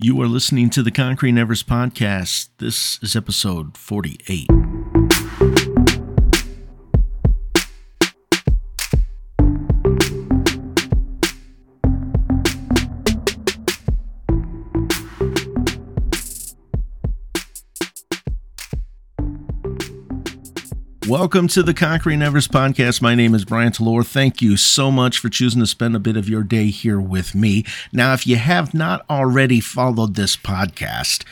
You are listening to the Concrete Nevers podcast. This is episode 48. Welcome to the Concrete Nevers podcast. My name is Brian Talor. Thank you so much for choosing to spend a bit of your day here with me. Now, if you have not already followed this podcast,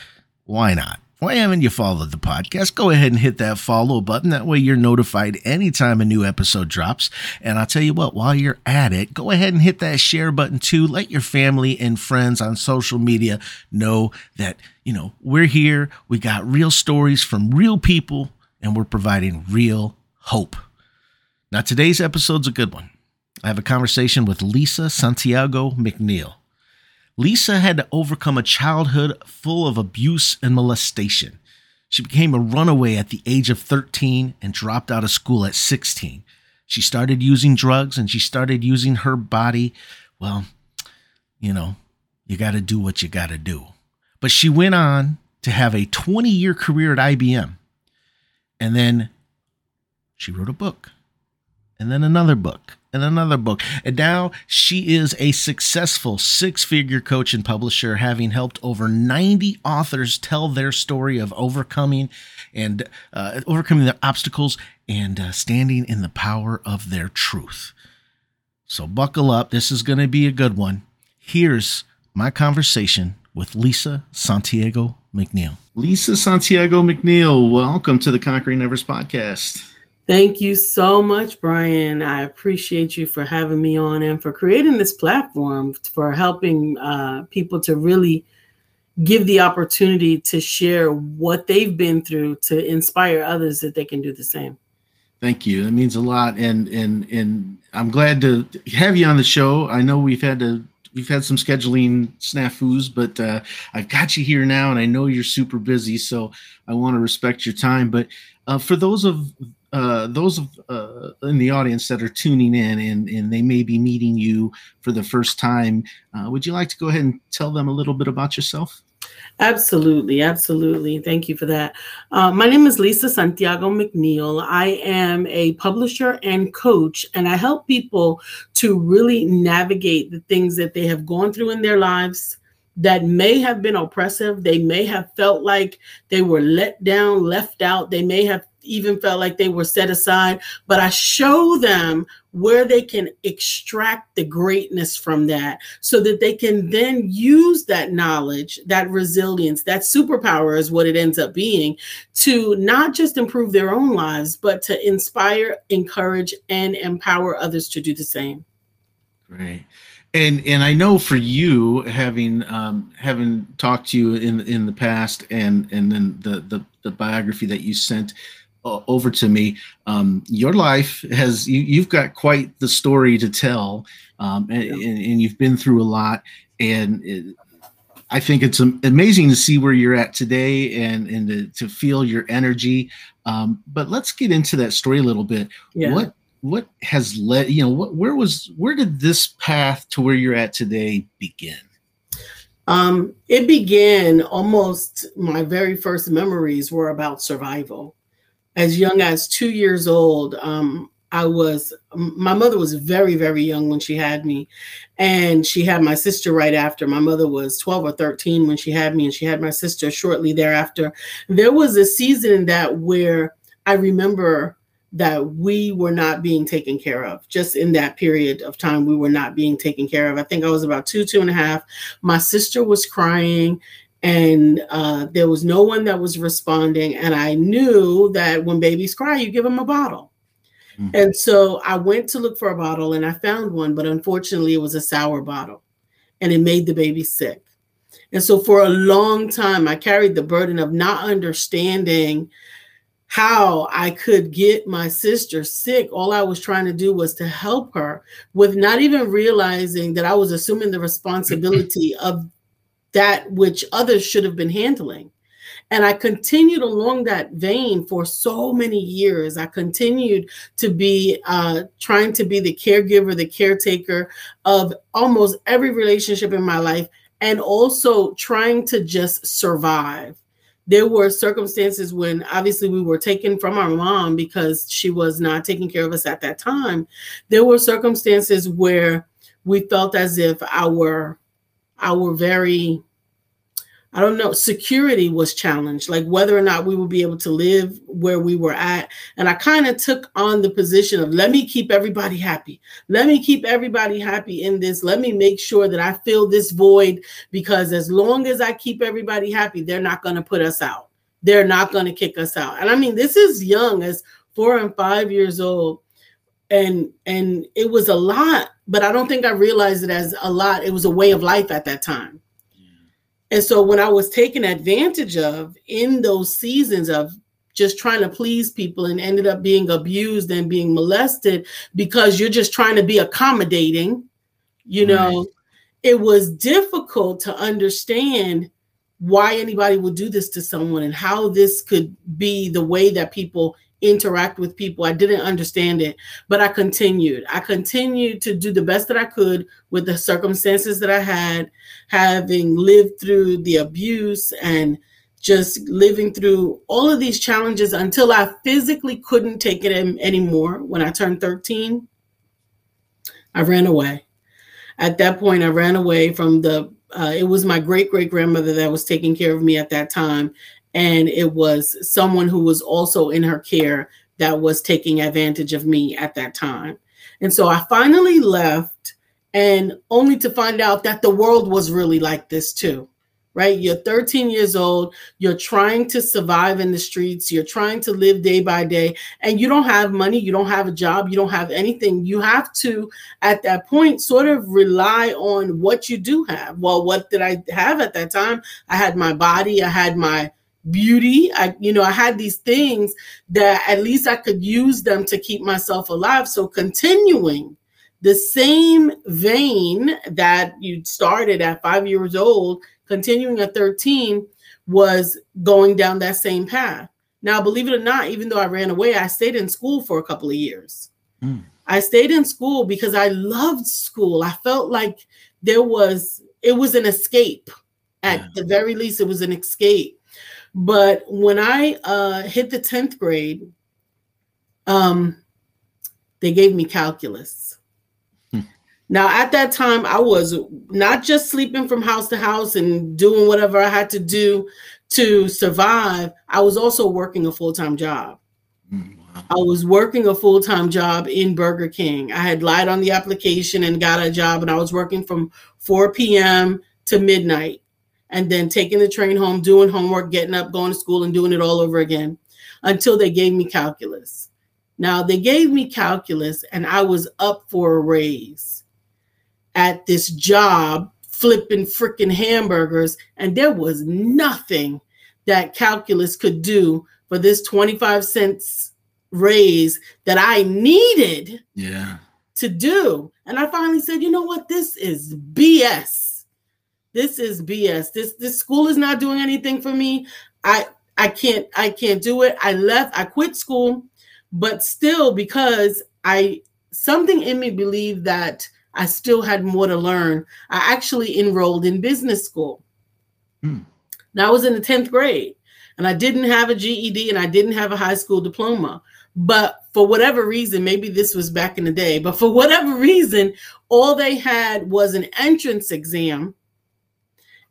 why not? Why haven't you followed the podcast? Go ahead and hit that follow button. That way you're notified anytime a new episode drops. And I'll tell you what, while you're at it, go ahead and hit that share button too. Let your family and friends on social media know that, you know, we're here. We got real stories from real people and we're providing real hope. Now, today's episode's a good one. I have a conversation with Lisa Santiago McNeil. Lisa had to overcome a childhood full of abuse and molestation. She became a runaway at the age of 13 and dropped out of school at 16. She started using drugs and she started using her body. Well, you know, you got to do what you got to do. But she went on to have a 20 year career at IBM. And then she wrote a book, and then another book, and another book. And now she is a successful six figure coach and publisher, having helped over 90 authors tell their story of overcoming and uh, overcoming their obstacles and uh, standing in the power of their truth. So buckle up. This is going to be a good one. Here's my conversation with Lisa Santiago McNeil. Lisa Santiago McNeil, welcome to the Concrete Nevers podcast. Thank you so much, Brian. I appreciate you for having me on and for creating this platform for helping uh, people to really give the opportunity to share what they've been through to inspire others that they can do the same. Thank you. That means a lot, and and and I'm glad to have you on the show. I know we've had to we've had some scheduling snafus, but uh, I've got you here now, and I know you're super busy, so I want to respect your time. But uh, for those of uh, those of, uh, in the audience that are tuning in and, and they may be meeting you for the first time, uh, would you like to go ahead and tell them a little bit about yourself? Absolutely, absolutely. Thank you for that. Uh, my name is Lisa Santiago McNeil. I am a publisher and coach, and I help people to really navigate the things that they have gone through in their lives that may have been oppressive. They may have felt like they were let down, left out. They may have even felt like they were set aside, but I show them where they can extract the greatness from that so that they can then use that knowledge, that resilience, that superpower is what it ends up being to not just improve their own lives, but to inspire, encourage, and empower others to do the same. Right. And and I know for you, having um, having talked to you in in the past, and and then the the, the biography that you sent, over to me. Um, your life has you, you've got quite the story to tell, um, and, and, and, you've been through a lot. And it, I think it's amazing to see where you're at today and and to, to feel your energy. Um, but let's get into that story a little bit. Yeah. What what has led you know what where was where did this path to where you're at today begin? Um, it began almost my very first memories were about survival as young as two years old, um, I was, my mother was very, very young when she had me. And she had my sister right after. My mother was 12 or 13 when she had me, and she had my sister shortly thereafter. There was a season that where I remember that we were not being taken care of. Just in that period of time, we were not being taken care of. I think I was about two, two and a half. My sister was crying and uh, there was no one that was responding. And I knew that when babies cry, you give them a bottle. Mm-hmm. And so I went to look for a bottle and I found one, but unfortunately, it was a sour bottle and it made the baby sick. And so for a long time, I carried the burden of not understanding how I could get my sister sick. All I was trying to do was to help her with not even realizing that I was assuming the responsibility of that which others should have been handling. And I continued along that vein for so many years. I continued to be uh, trying to be the caregiver, the caretaker of almost every relationship in my life and also trying to just survive. There were circumstances when obviously we were taken from our mom because she was not taking care of us at that time. There were circumstances where we felt as if our our very I don't know, security was challenged, like whether or not we would be able to live where we were at. And I kind of took on the position of let me keep everybody happy. Let me keep everybody happy in this. Let me make sure that I fill this void because as long as I keep everybody happy, they're not going to put us out. They're not going to kick us out. And I mean, this is young as four and five years old. And and it was a lot, but I don't think I realized it as a lot. It was a way of life at that time and so when I was taken advantage of in those seasons of just trying to please people and ended up being abused and being molested because you're just trying to be accommodating, you know, right. it was difficult to understand why anybody would do this to someone and how this could be the way that people interact with people. I didn't understand it, but I continued. I continued to do the best that I could with the circumstances that I had, having lived through the abuse and just living through all of these challenges until I physically couldn't take it anymore. When I turned 13, I ran away. At that point, I ran away from the uh, it was my great great grandmother that was taking care of me at that time and it was someone who was also in her care that was taking advantage of me at that time. And so I finally left, and only to find out that the world was really like this too, right? You're 13 years old, you're trying to survive in the streets, you're trying to live day by day, and you don't have money, you don't have a job, you don't have anything. You have to, at that point, sort of rely on what you do have. Well, what did I have at that time? I had my body, I had my beauty. I, you know, I had these things that at least I could use them to keep myself alive. So continuing the same vein that you started at five years old, continuing at 13 was going down that same path. Now, believe it or not, even though I ran away, I stayed in school for a couple of years. Mm. I stayed in school because I loved school. I felt like there was, it was an escape. At yeah. the very least, it was an escape but when I uh, hit the 10th grade, um, they gave me calculus. Hmm. Now, at that time, I was not just sleeping from house to house and doing whatever I had to do to survive, I was also working a full time job. Hmm, I was working a full time job in Burger King. I had lied on the application and got a job, and I was working from 4 p.m. to midnight and then taking the train home, doing homework, getting up, going to school, and doing it all over again until they gave me calculus. Now, they gave me calculus, and I was up for a raise at this job flipping freaking hamburgers, and there was nothing that calculus could do for this 25 cents raise that I needed yeah. to do. And I finally said, you know what? This is BS this is BS. This this school is not doing anything for me. I I can't I can't do it. I left. I quit school, but still because I something in me believed that I still had more to learn. I actually enrolled in business school. Hmm. Now I was in the 10th grade and I didn't have a GED and I didn't have a high school diploma. But for whatever reason, maybe this was back in the day, but for whatever reason, all they had was an entrance exam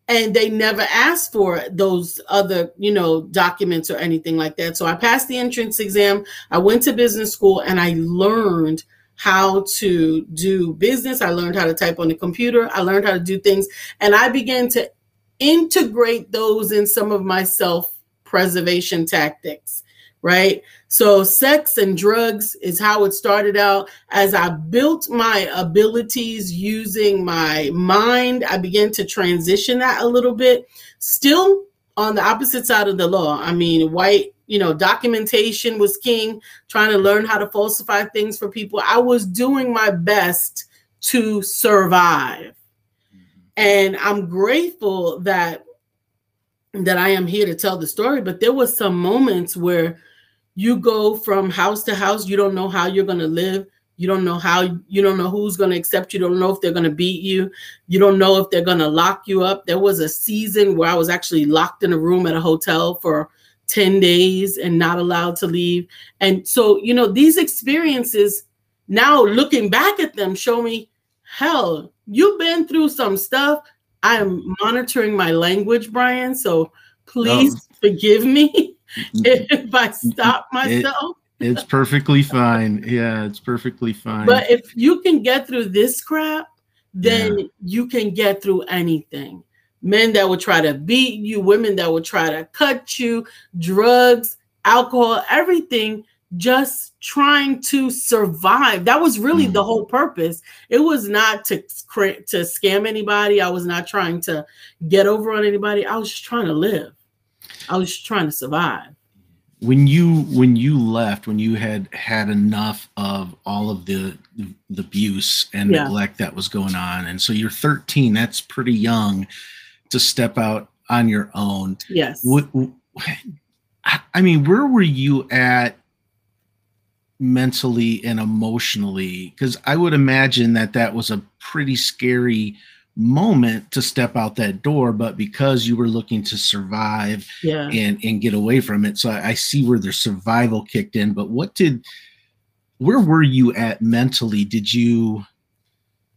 and they never asked for those other you know documents or anything like that. So i passed the entrance exam. I went to business school and i learned how to do business. I learned how to type on the computer. I learned how to do things. And i began to integrate those in some of my self preservation tactics right? So, sex and drugs is how it started out. As I built my abilities using my mind, I began to transition that a little bit. Still on the opposite side of the law. I mean, white, you know, documentation was king, trying to learn how to falsify things for people. I was doing my best to survive. And I'm grateful that that I am here to tell the story, but there was some moments where you go from house to house, you don't know how you're going to live, You don't know how, you don't know who's going to accept you. don't know if they're going to beat you. You don't know if they're going to lock you up. There was a season where I was actually locked in a room at a hotel for 10 days and not allowed to leave. And so, you know, these experiences, now looking back at them, show me, hell, you've been through some stuff. I am monitoring my language, Brian. So please forgive me if I stop myself. It, it's perfectly fine. Yeah, it's perfectly fine. But if you can get through this crap, then yeah. you can get through anything men that would try to beat you, women that would try to cut you, drugs, alcohol, everything, just trying to survive. That was really mm. the whole purpose. It was not to to scam anybody. I was not trying to get over on anybody. I was just trying to live. I was trying to survive. When you when you left, when you had had enough of all of the the abuse and yeah. neglect that was going on, and so you're 13. That's pretty young to step out on your own. Yes. What, I mean, where were you at mentally and emotionally? Because I would imagine that that was a pretty scary moment to step out that door, but because you were looking to survive yeah. and and get away from it, so I, I see where the survival kicked in. But what did? Where were you at mentally? Did you?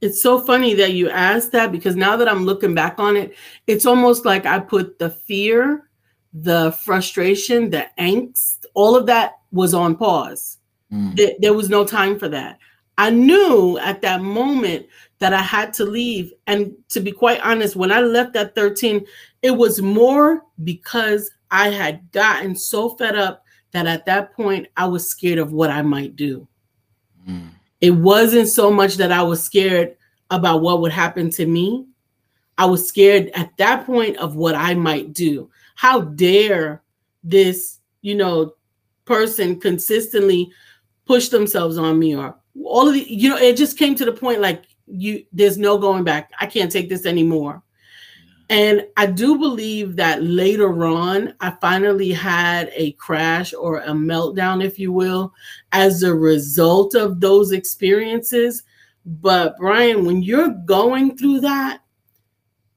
It's so funny that you asked that because now that I'm looking back on it, it's almost like I put the fear, the frustration, the angst, all of that was on pause. Mm. There, there was no time for that. I knew at that moment that I had to leave. And to be quite honest, when I left at 13, it was more because I had gotten so fed up that at that point I was scared of what I might do. Mm. It wasn't so much that I was scared about what would happen to me. I was scared at that point of what I might do. How dare this, you know, person consistently push themselves on me or all of the, you know, it just came to the point like you there's no going back. I can't take this anymore. And I do believe that later on, I finally had a crash or a meltdown, if you will, as a result of those experiences. But Brian, when you're going through that,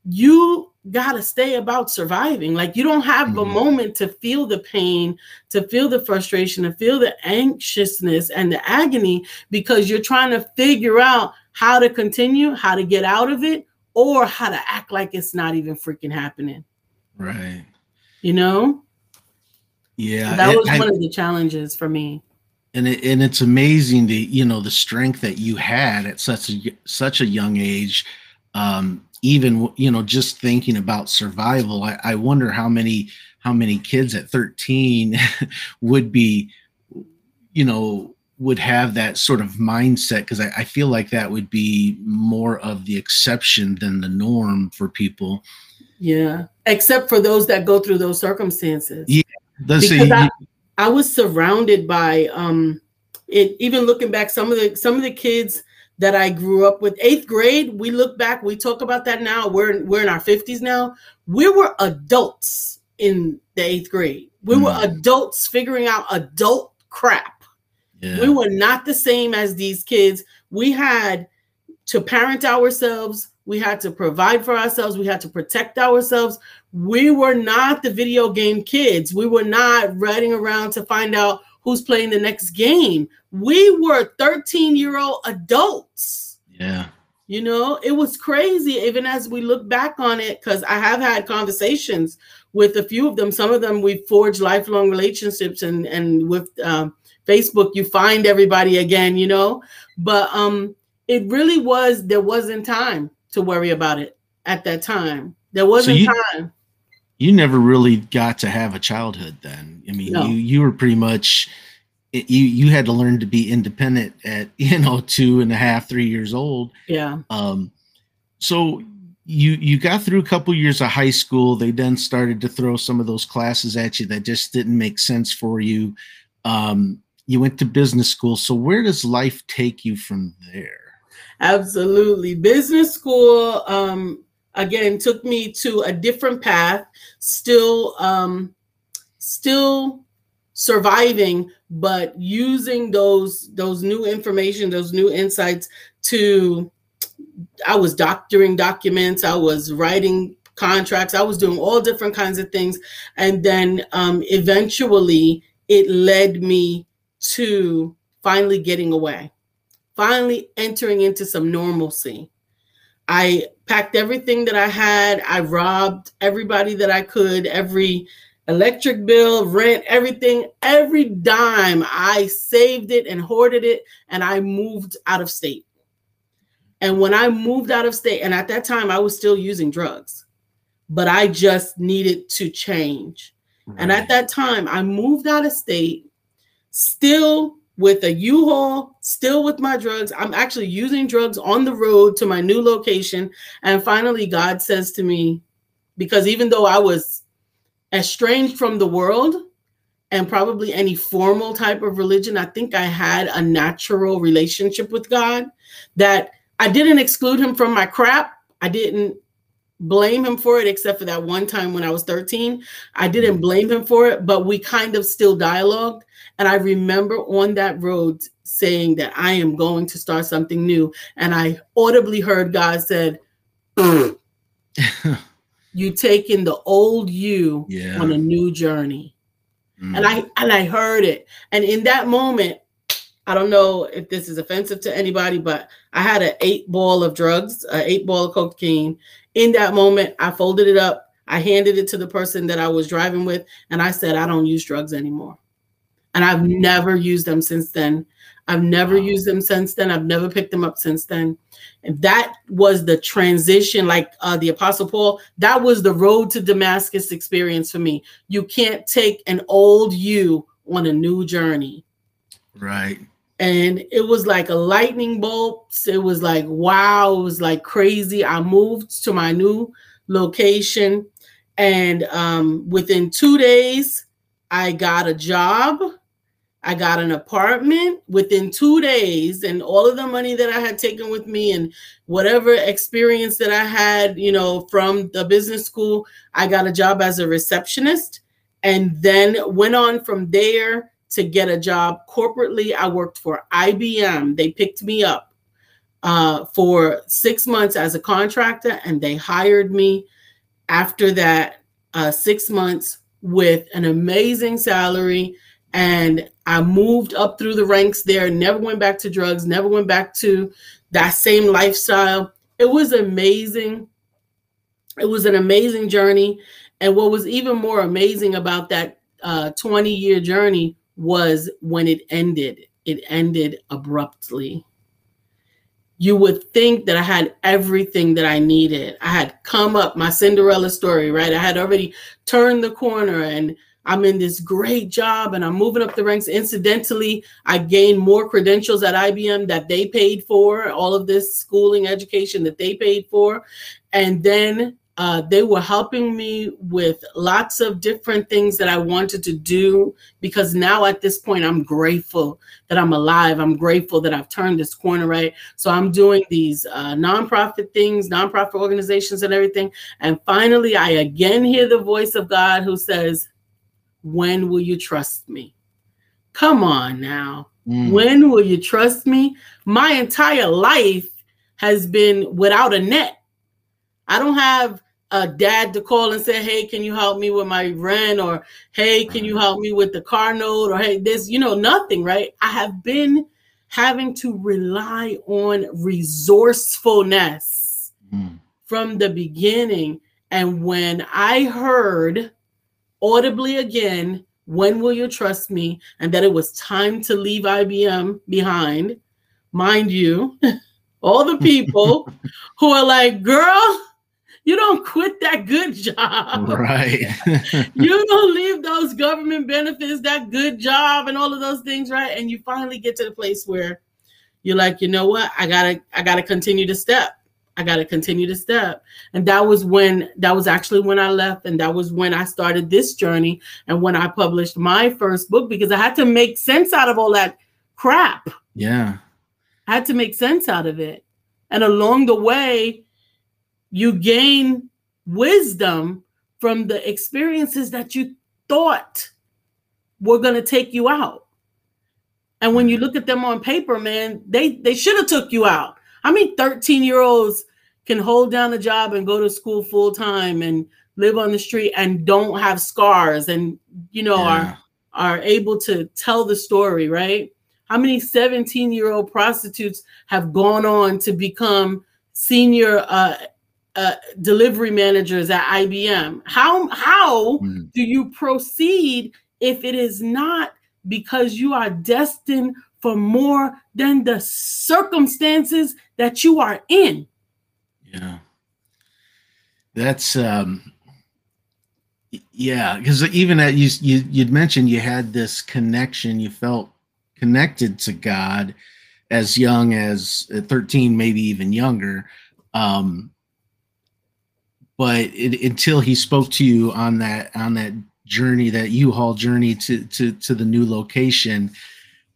you got to stay about surviving. Like you don't have mm-hmm. a moment to feel the pain, to feel the frustration, to feel the anxiousness and the agony because you're trying to figure out how to continue, how to get out of it, or how to act like it's not even freaking happening. Right. You know? Yeah. So that was I, one of the challenges for me. And it, and it's amazing the you know the strength that you had at such a such a young age. Um, even you know just thinking about survival, I, I wonder how many how many kids at 13 would be, you know, would have that sort of mindset because I, I, feel like that would be more of the exception than the norm for people. Yeah, except for those that go through those circumstances. Yeah, because say, I, I was surrounded by um, it. Even looking back, some of the some of the kids that I grew up with, eighth grade. We look back, we talk about that now. We're we're in our fifties now. We were adults in the eighth grade. We mm. were adults figuring out adult crap yeah. We were not the same as these kids. We had to parent ourselves. We had to provide for ourselves. We had to protect ourselves. We were not the video game kids. We were not riding around to find out who's playing the next game. We were 13 year old adults. Yeah. You know, it was crazy, even as we look back on it, because I have had conversations with a few of them. Some of them we forged lifelong relationships and and with um, Facebook, you find everybody again, you know. But um, it really was there wasn't time to worry about it at that time. There wasn't so you, time. You never really got to have a childhood then. I mean, no. you you were pretty much you you had to learn to be independent at you know two and a half three years old yeah um so you you got through a couple years of high school they then started to throw some of those classes at you that just didn't make sense for you um you went to business school. So where does life take you from there? Absolutely. Business school um again took me to a different path, still um still surviving but using those those new information those new insights to i was doctoring documents i was writing contracts i was doing all different kinds of things and then um, eventually it led me to finally getting away finally entering into some normalcy i packed everything that i had i robbed everybody that i could every electric bill, rent, everything, every dime, I saved it and hoarded it, and I moved out of state. And when I moved out of state, and at that time I was still using drugs, but I just needed to change. Right. And at that time, I moved out of state, still with a U-Haul, still with my drugs. I'm actually using drugs on the road to my new location. And finally, God says to me, because even though I was estranged from the world and probably any formal type of religion, I think I had a natural relationship with God that I didn't exclude him from my crap. I didn't blame him for it, except for that one time when I was 13. I didn't blame him for it, but we kind of still dialogued. And I remember on that road saying that I am going to start something new. And I audibly heard God said, you taking the old you yeah. on a new journey. Mm. And I and I heard it. And in that moment, I don't know if this is offensive to anybody, but I had an eight ball of drugs, an eight ball of cocaine. In that moment, I folded it up. I handed it to the person that I was driving with, and I said, I don't use drugs anymore. And I've never used them since then. I've never wow. used them since then. I've never picked them up since then. And that was the transition, like uh, the Apostle Paul, that was the road to Damascus experience for me. You can't take an old you on a new journey. Right. And it was like a lightning bolt. It was like, wow, it was like crazy. I moved to my new location. And um, within two days, I got a job I got an apartment within two days, and all of the money that I had taken with me and whatever experience that I had, you know, from the business school, I got a job as a receptionist and then went on from there to get a job corporately. I worked for IBM. They picked me up uh, for six months as a contractor, and they hired me after that uh, six months with an amazing salary and I moved up through the ranks there, never went back to drugs, never went back to that same lifestyle. It was amazing. It was an amazing journey. And what was even more amazing about that uh, 20 year journey was when it ended. It ended abruptly. You would think that I had everything that I needed. I had come up my Cinderella story, right? I had already turned the corner and I'm in this great job and I'm moving up the ranks. Incidentally, I gained more credentials at IBM that they paid for, all of this schooling education that they paid for. And then uh, they were helping me with lots of different things that I wanted to do because now at this point, I'm grateful that I'm alive. I'm grateful that I've turned this corner, right? So I'm doing these uh, nonprofit things, nonprofit organizations, and everything. And finally, I again hear the voice of God who says, when will you trust me? Come on now. Mm. When will you trust me? My entire life has been without a net. I don't have a dad to call and say, Hey, can you help me with my rent? Or Hey, can you help me with the car note? Or Hey, this, you know, nothing, right? I have been having to rely on resourcefulness mm. from the beginning. And when I heard audibly again, when will you trust me? And that it was time to leave IBM behind. Mind you, all the people who are like, girl, you don't quit that good job. Right. you don't leave those government benefits, that good job, and all of those things, right? And you finally get to the place where you're like, you know what? I gotta, I gotta continue to step. I got to continue to step. And that was when, that was actually when I left. And that was when I started this journey and when I published my first book because I had to make sense out of all that crap. Yeah. I had to make sense out of it. And along the way, you gain wisdom from the experiences that you thought were going to take you out. And when you look at them on paper, man, they they should have took you out. I mean, 13 year olds can hold down a job and go to school full time and live on the street and don't have scars and you know yeah. are are able to tell the story, right? How many 17 year old prostitutes have gone on to become senior uh, uh, delivery managers at IBM? How how mm. do you proceed if it is not because you are destined for more than the circumstances that you are in? Yeah. That's um yeah, because even at you, you you'd mentioned you had this connection, you felt connected to God as young as 13, maybe even younger. Um, but it, until he spoke to you on that on that journey, that U-Haul journey to to to the new location,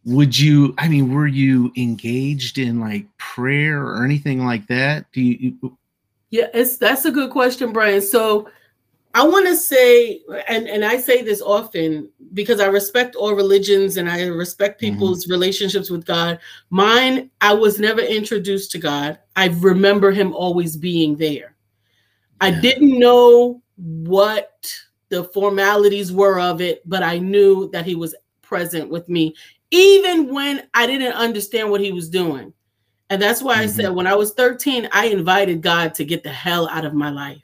would you? I mean, were you engaged in like prayer or anything like that? Do you? Yeah, it's that's a good question, Brian. So I want to say, and, and I say this often because I respect all religions and I respect mm-hmm. people's mm-hmm. relationships with God. Mine, I was never introduced to God. I remember him always being there. I didn't know what the formalities were of it, but I knew that he was present with me, even when I didn't understand what he was doing. And that's why mm-hmm. I said when I was 13, I invited God to get the hell out of my life.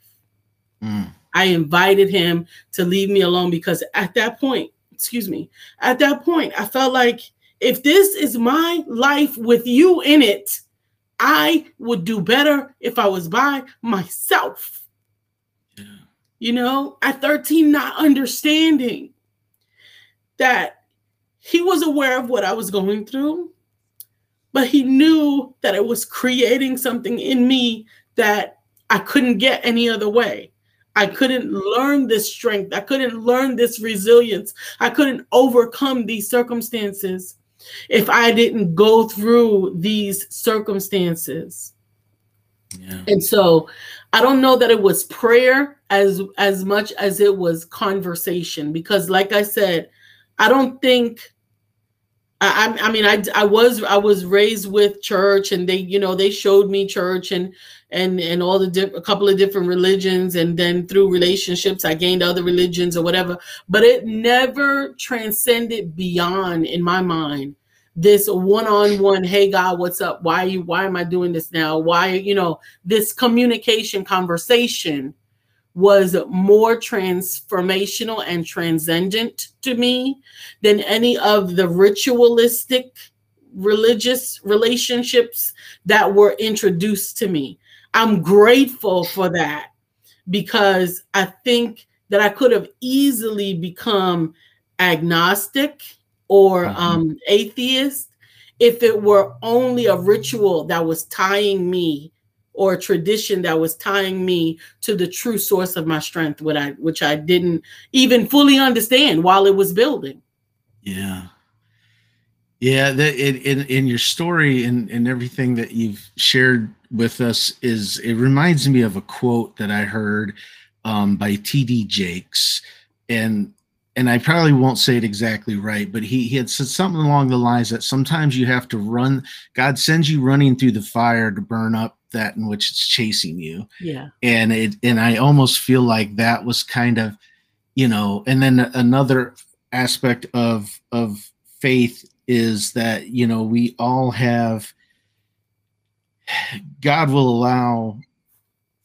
Mm. I invited him to leave me alone because at that point, excuse me, at that point, I felt like if this is my life with you in it, I would do better if I was by myself. You know, at 13, not understanding that he was aware of what I was going through, but he knew that it was creating something in me that I couldn't get any other way. I couldn't learn this strength. I couldn't learn this resilience. I couldn't overcome these circumstances if I didn't go through these circumstances. Yeah. And so I don't know that it was prayer as as much as it was conversation because like I said, I don't think I, I mean I, I was I was raised with church and they you know they showed me church and and and all the di- a couple of different religions and then through relationships i gained other religions or whatever but it never transcended beyond in my mind this one-on-one hey god what's up? Why you why am i doing this now? Why you know this communication conversation was more transformational and transcendent to me than any of the ritualistic religious relationships that were introduced to me. I'm grateful for that because I think that I could have easily become agnostic or mm-hmm. um, atheist if it were only a ritual that was tying me or a tradition that was tying me to the true source of my strength, which I which I didn't even fully understand while it was building. Yeah. Yeah, the, in, in, in your story and, and everything that you've shared with us is it reminds me of a quote that I heard um, by T.D. Jakes, and and I probably won't say it exactly right, but he, he had said something along the lines that sometimes you have to run. God sends you running through the fire to burn up that in which it's chasing you. Yeah, and it and I almost feel like that was kind of, you know, and then another aspect of of faith is that you know we all have God will allow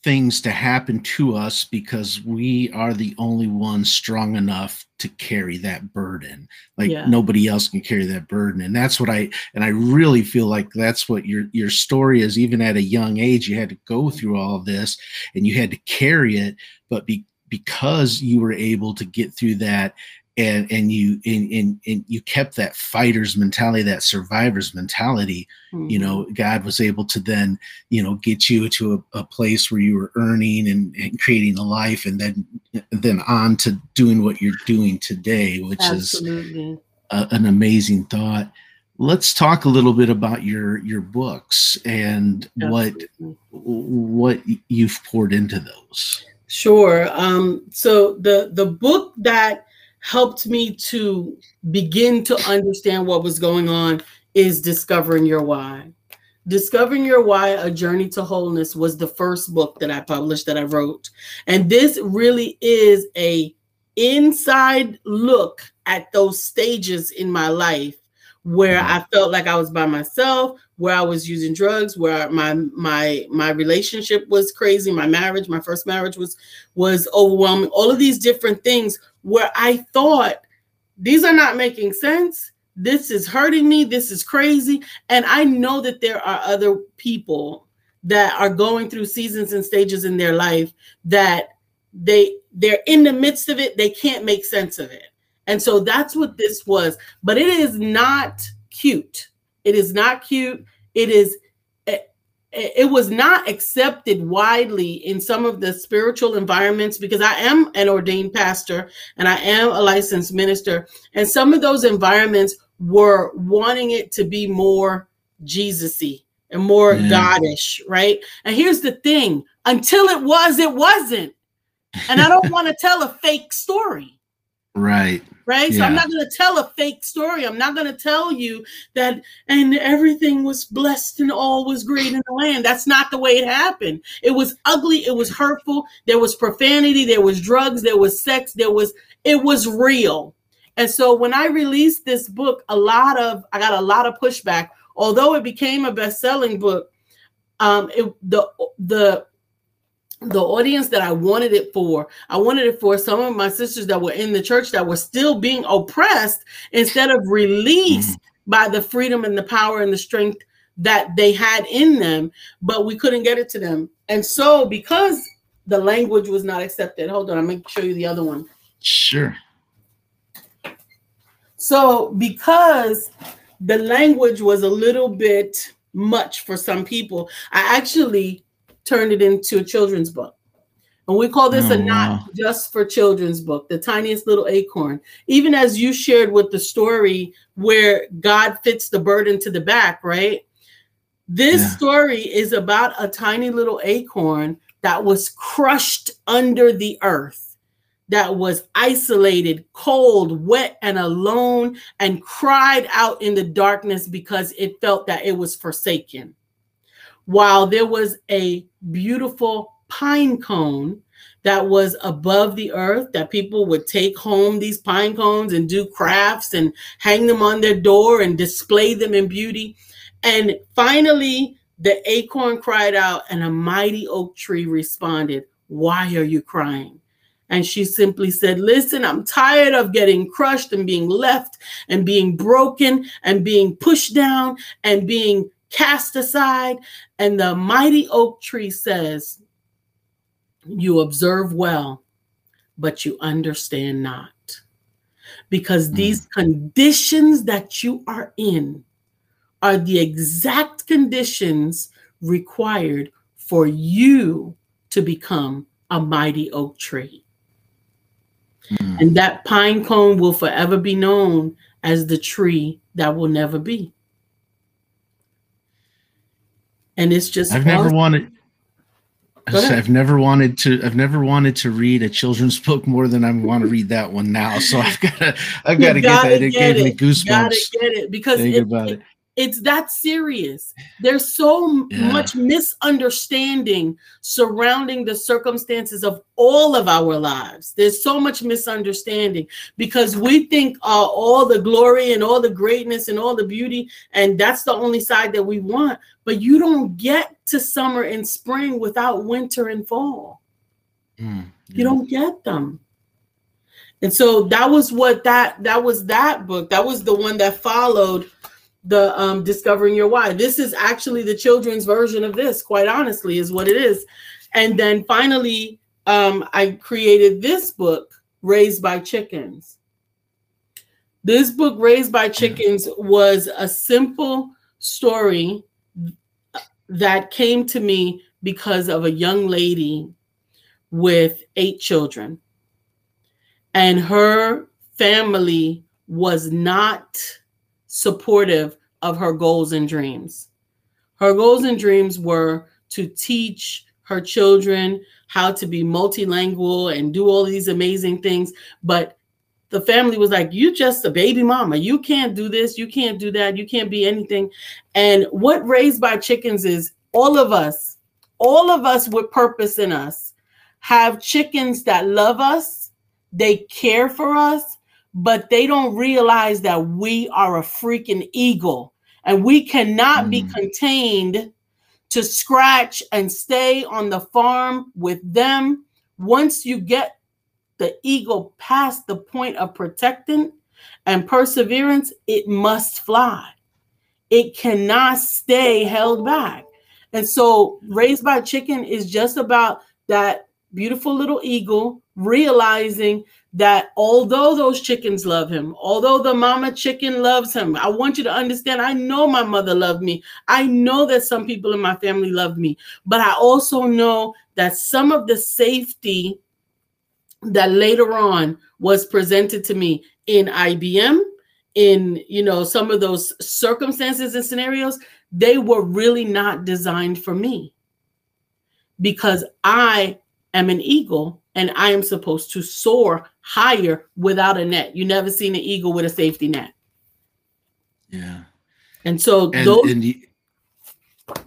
things to happen to us because we are the only ones strong enough to carry that burden. Like yeah. nobody else can carry that burden. And that's what i and i really feel like that's what your your story is. Even at a young age you had to go through all of this and you had to carry it. But be, because you were able to get through that and and you and, and, and you kept that fighter's mentality that survivor's mentality mm-hmm. you know god was able to then you know get you to a, a place where you were earning and, and, creating a life and then then on to doing what you're doing today which Absolutely. is a, an amazing thought let's talk a little bit about your your books and Absolutely. what what you've poured into those sure um so the the book that helped me to begin to understand what was going on is Discovering Your Why. Discovering Your Why, A Journey to Wholeness was the first book that I published that I wrote. And this really is a inside look at those stages in my life where mm-hmm. I felt like I was by myself, where I was using drugs, where my my my relationship was crazy, my marriage, my first marriage was was overwhelming. All of these different things where I thought these are not making sense. This is hurting me. This is crazy. And I know that there are other people that are going through seasons and stages in their life that they they're in the midst of it, they can't make sense of it. And so that's what this was. But it is not cute. It is not cute. It is it, was not accepted widely in some of the spiritual environments because I am an ordained pastor and I am a licensed minister. And some of those environments were wanting it to be more Jesus-y and more mm. yeah. goddish, right? And here's the thing until it was, it wasn't. And I don't want to tell a fake story. Right. Right. Yeah. So I'm not going to tell a fake story. I'm not going to tell you that and everything was blessed and all was great in the land. That's not the way it happened. It was ugly. It was hurtful. There was profanity. There was drugs. There was sex. There was, it was real. And so when I released this book, a lot of, I got a lot of pushback. Although it became a best selling book, um, it, the, the, the audience that I wanted it for. I wanted it for some of my sisters that were in the church that were still being oppressed instead of released mm-hmm. by the freedom and the power and the strength that they had in them, but we couldn't get it to them. And so, because the language was not accepted, hold on, I'm going to show you the other one. Sure. So, because the language was a little bit much for some people, I actually turned it into a children's book. And we call this oh, a not wow. just for children's book, the tiniest little acorn. Even as you shared with the story where God fits the burden to the back, right? This yeah. story is about a tiny little acorn that was crushed under the earth, that was isolated, cold, wet, and alone, and cried out in the darkness because it felt that it was forsaken while there was a beautiful pine cone that was above the earth that people would take home these pine cones and do crafts and hang them on their door and display them in beauty. And finally, the acorn cried out, and a mighty oak tree responded, Why are you crying? And she simply said, Listen, I'm tired of getting crushed and being left and being broken and being pushed down and being cast aside. And the mighty oak tree says, You observe well, but you understand not. Because mm. these conditions that you are in are the exact conditions required for you to become a mighty oak tree. Mm. And that pine cone will forever be known as the tree that will never be and it's just I've awesome. never wanted I've never wanted to I've never wanted to read a children's book more than I want to read that one now. So I've got to I've got to get that. It gave me goosebumps. Gotta get it because it, about it. It's that serious. There's so yeah. much misunderstanding surrounding the circumstances of all of our lives. There's so much misunderstanding because we think uh, all the glory and all the greatness and all the beauty, and that's the only side that we want. But you don't get to summer and spring without winter and fall. Mm, yeah. You don't get them. And so that was what that that was that book. That was the one that followed the um, discovering your why. This is actually the children's version of this, quite honestly, is what it is. And then finally, um, I created this book, Raised by Chickens. This book, Raised by Chickens, was a simple story that came to me because of a young lady with eight children. And her family was not supportive of her goals and dreams. Her goals and dreams were to teach her children how to be multilingual and do all these amazing things. But the family was like, You just a baby mama. You can't do this. You can't do that. You can't be anything. And what Raised by Chickens is all of us, all of us with purpose in us, have chickens that love us, they care for us, but they don't realize that we are a freaking eagle and we cannot mm. be contained to scratch and stay on the farm with them. Once you get the eagle past the point of protecting and perseverance, it must fly. It cannot stay held back. And so, raised by chicken is just about that beautiful little eagle realizing that although those chickens love him, although the mama chicken loves him, I want you to understand I know my mother loved me. I know that some people in my family loved me, but I also know that some of the safety that later on was presented to me in IBM in you know some of those circumstances and scenarios they were really not designed for me because I am an eagle and I am supposed to soar higher without a net. You never seen an eagle with a safety net. Yeah. And so and, those and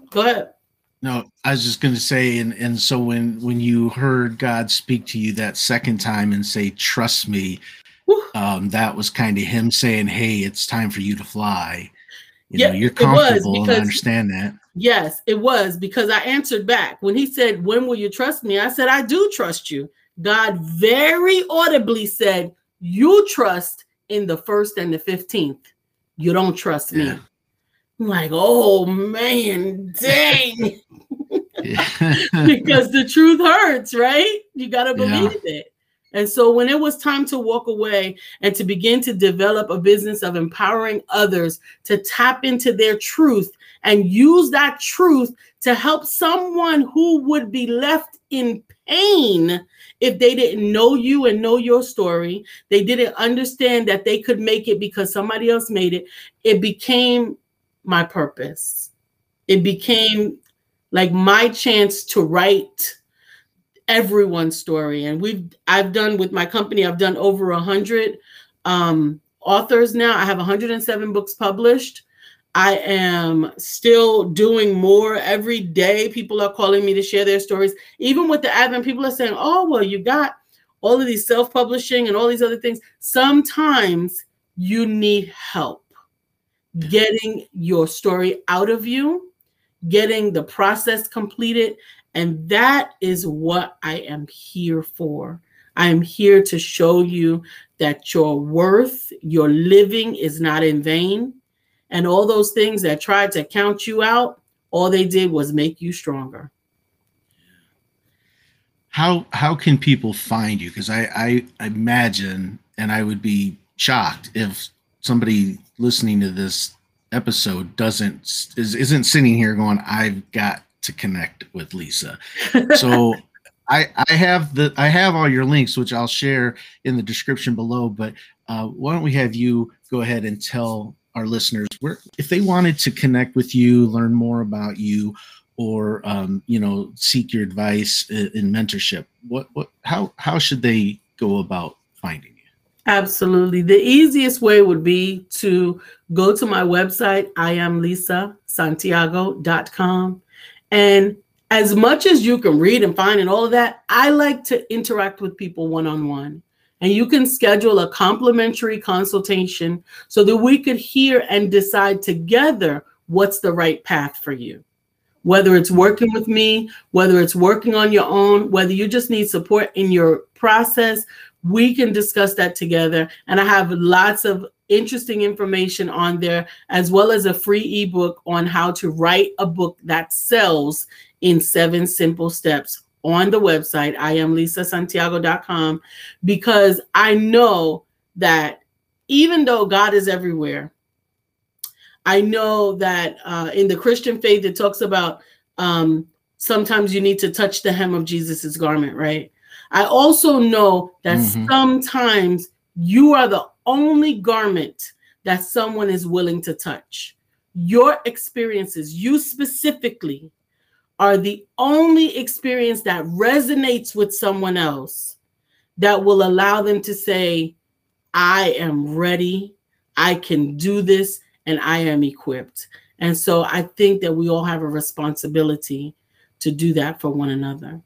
go ahead. No, I was just going to say, and and so when when you heard God speak to you that second time and say, "Trust me," um, that was kind of Him saying, "Hey, it's time for you to fly." You yeah, know, you're comfortable, and I understand that. Yes, it was because I answered back when He said, "When will you trust me?" I said, "I do trust you." God very audibly said, "You trust in the first and the fifteenth. You don't trust me." Yeah. I'm like, oh man, dang. because the truth hurts, right? You got to believe yeah. it. And so when it was time to walk away and to begin to develop a business of empowering others to tap into their truth and use that truth to help someone who would be left in pain if they didn't know you and know your story, they didn't understand that they could make it because somebody else made it, it became my purpose. It became like my chance to write everyone's story. And we've I've done with my company, I've done over a hundred um, authors now. I have 107 books published. I am still doing more every day. People are calling me to share their stories. Even with the advent, people are saying, Oh, well, you got all of these self publishing and all these other things. Sometimes you need help getting your story out of you, getting the process completed. And that is what I am here for. I am here to show you that your worth, your living is not in vain. And all those things that tried to count you out, all they did was make you stronger. How how can people find you? Because I, I imagine and I would be shocked if somebody listening to this episode doesn't is isn't sitting here going, I've got to connect with Lisa. So I I have the I have all your links, which I'll share in the description below. But uh, why don't we have you go ahead and tell our listeners where if they wanted to connect with you, learn more about you, or um, you know seek your advice in, mentorship, what what how how should they go about finding? You? Absolutely. The easiest way would be to go to my website, I am Lisa Santiago.com. And as much as you can read and find and all of that, I like to interact with people one on one. And you can schedule a complimentary consultation so that we could hear and decide together what's the right path for you. Whether it's working with me, whether it's working on your own, whether you just need support in your process, we can discuss that together. And I have lots of interesting information on there, as well as a free ebook on how to write a book that sells in seven simple steps on the website, I am lisasantiago.com, because I know that even though God is everywhere, I know that uh, in the Christian faith, it talks about um, sometimes you need to touch the hem of Jesus's garment, right? I also know that mm-hmm. sometimes you are the only garment that someone is willing to touch. Your experiences, you specifically, are the only experience that resonates with someone else that will allow them to say, I am ready, I can do this, and I am equipped. And so I think that we all have a responsibility to do that for one another.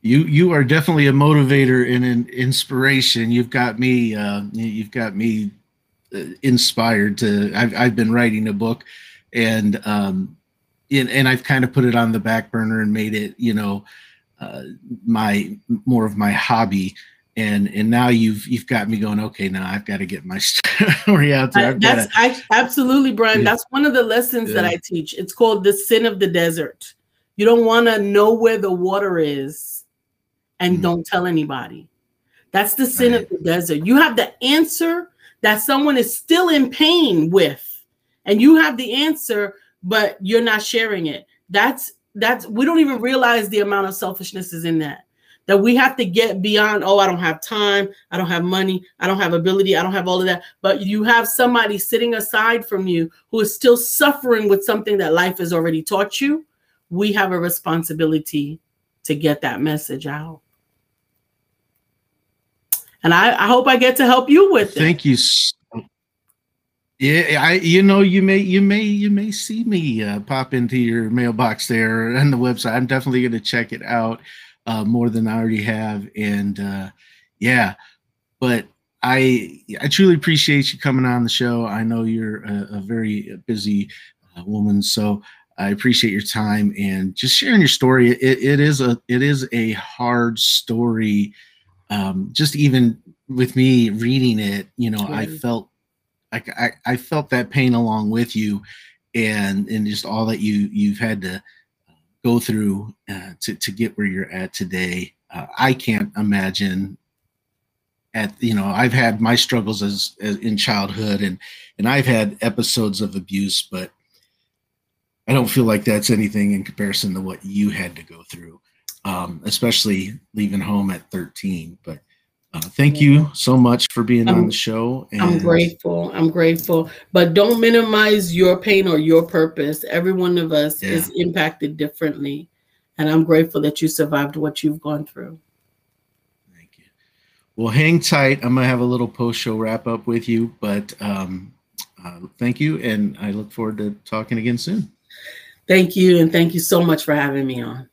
You you are definitely a motivator and an inspiration. You've got me uh, you've got me uh, inspired to. I've I've been writing a book, and um, and, and I've kind of put it on the back burner and made it you know uh, my more of my hobby and and now you've you've got me going okay now i've got to get my story out there I, that's to, I, absolutely brian yeah. that's one of the lessons yeah. that i teach it's called the sin of the desert you don't want to know where the water is and mm-hmm. don't tell anybody that's the sin right. of the desert you have the answer that someone is still in pain with and you have the answer but you're not sharing it. That's that's we don't even realize the amount of selfishness is in that that we have to get beyond oh i don't have time i don't have money i don't have ability i don't have all of that. But you have somebody sitting aside from you who is still suffering with something that life has already taught you. We have a responsibility to get that message out. And i, I hope i get to help you with it. Thank you yeah, I you know you may you may you may see me uh, pop into your mailbox there on the website. I'm definitely going to check it out uh, more than I already have. And uh, yeah, but I I truly appreciate you coming on the show. I know you're a, a very busy uh, woman, so I appreciate your time and just sharing your story. It, it is a it is a hard story. Um, just even with me reading it, you know, I felt I, I felt that pain along with you, and and just all that you you've had to go through uh, to, to get where you're at today. Uh, I can't imagine at you know I've had my struggles as, as, in childhood and and I've had episodes of abuse, but I don't feel like that's anything in comparison to what you had to go through, um, especially leaving home at 13. But uh, thank you so much for being I'm, on the show. And I'm grateful. I'm grateful. But don't minimize your pain or your purpose. Every one of us yeah. is impacted differently. And I'm grateful that you survived what you've gone through. Thank you. Well, hang tight. I'm going to have a little post show wrap up with you. But um, uh, thank you. And I look forward to talking again soon. Thank you. And thank you so much for having me on.